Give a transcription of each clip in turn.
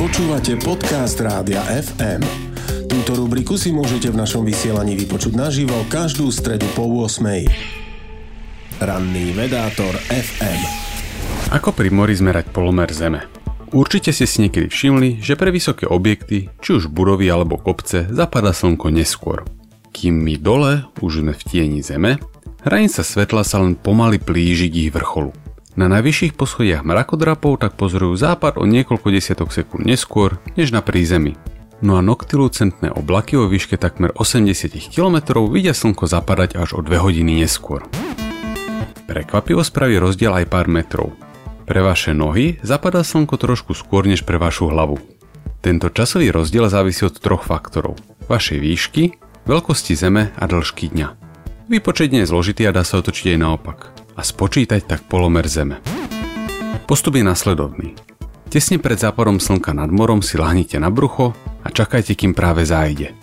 Počúvate podcast Rádia FM. Túto rubriku si môžete v našom vysielaní vypočuť naživo každú stredu po 8. Ranný vedátor FM. Ako pri mori zmerať polomer Zeme? Určite ste si niekedy všimli, že pre vysoké objekty, či už budovy alebo kopce, zapadá slnko neskôr. Kým my dole, už sme v tieni Zeme, hranica svetla sa len pomaly plíži k ich vrcholu. Na najvyšších poschodiach mrakodrapov tak pozorujú západ o niekoľko desiatok sekúnd neskôr, než na prízemí. No a noktilucentné oblaky o výške takmer 80 km vidia slnko zapadať až o 2 hodiny neskôr. Prekvapivo spraví rozdiel aj pár metrov. Pre vaše nohy zapadá slnko trošku skôr než pre vašu hlavu. Tento časový rozdiel závisí od troch faktorov. Vašej výšky, veľkosti Zeme a dĺžky dňa. Výpočet nie je zložitý a dá sa otočiť aj naopak a spočítať tak polomer Zeme. Postup je nasledovný. Tesne pred západom slnka nad morom si lahnite na brucho a čakajte, kým práve zájde.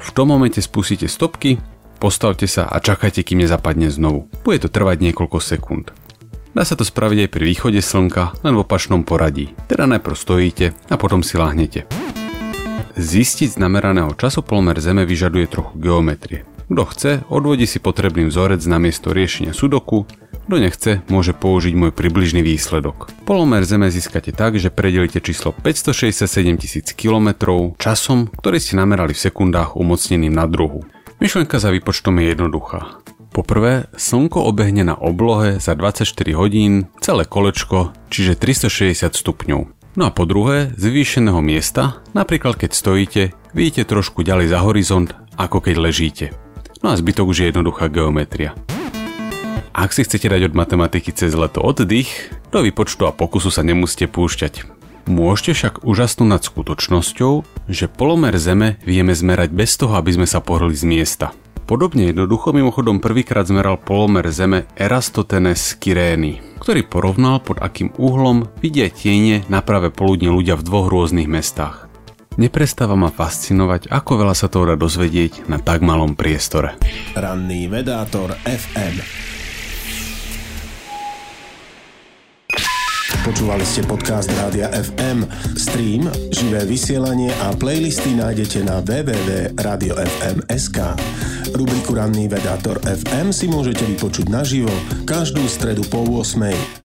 V tom momente spustíte stopky, postavte sa a čakajte, kým nezapadne znovu. Bude to trvať niekoľko sekúnd. Dá sa to spraviť aj pri východe slnka, len v opačnom poradí. Teda najprv stojíte a potom si lahnete. Zistiť z nameraného času polomer Zeme vyžaduje trochu geometrie. Kto chce, odvodí si potrebný vzorec na miesto riešenia sudoku, kto nechce, môže použiť môj približný výsledok. Polomer Zeme získate tak, že predelíte číslo 567 tisíc km časom, ktorý ste namerali v sekundách umocneným na druhu. Myšlenka za výpočtom je jednoduchá. Poprvé, Slnko obehne na oblohe za 24 hodín celé kolečko, čiže 360 stupňov. No a po druhé, z vyvýšeného miesta, napríklad keď stojíte, vidíte trošku ďalej za horizont, ako keď ležíte. No a zbytok už je jednoduchá geometria. Ak si chcete dať od matematiky cez leto oddych, do výpočtu a pokusu sa nemusíte púšťať. Môžete však úžasnúť nad skutočnosťou, že polomer Zeme vieme zmerať bez toho, aby sme sa pohli z miesta. Podobne jednoducho mimochodom prvýkrát zmeral polomer Zeme Erastotenes Kyrény, ktorý porovnal pod akým uhlom vidia tiene na práve poludne ľudia v dvoch rôznych mestách. Neprestáva ma fascinovať, ako veľa sa toho dá dozvedieť na tak malom priestore. Ranný vedátor FM. Počúvali ste podcast Rádia FM. Stream, živé vysielanie a playlisty nájdete na www.radiofm.sk. Rubriku Ranný vedátor FM si môžete vypočuť naživo každú stredu po 8.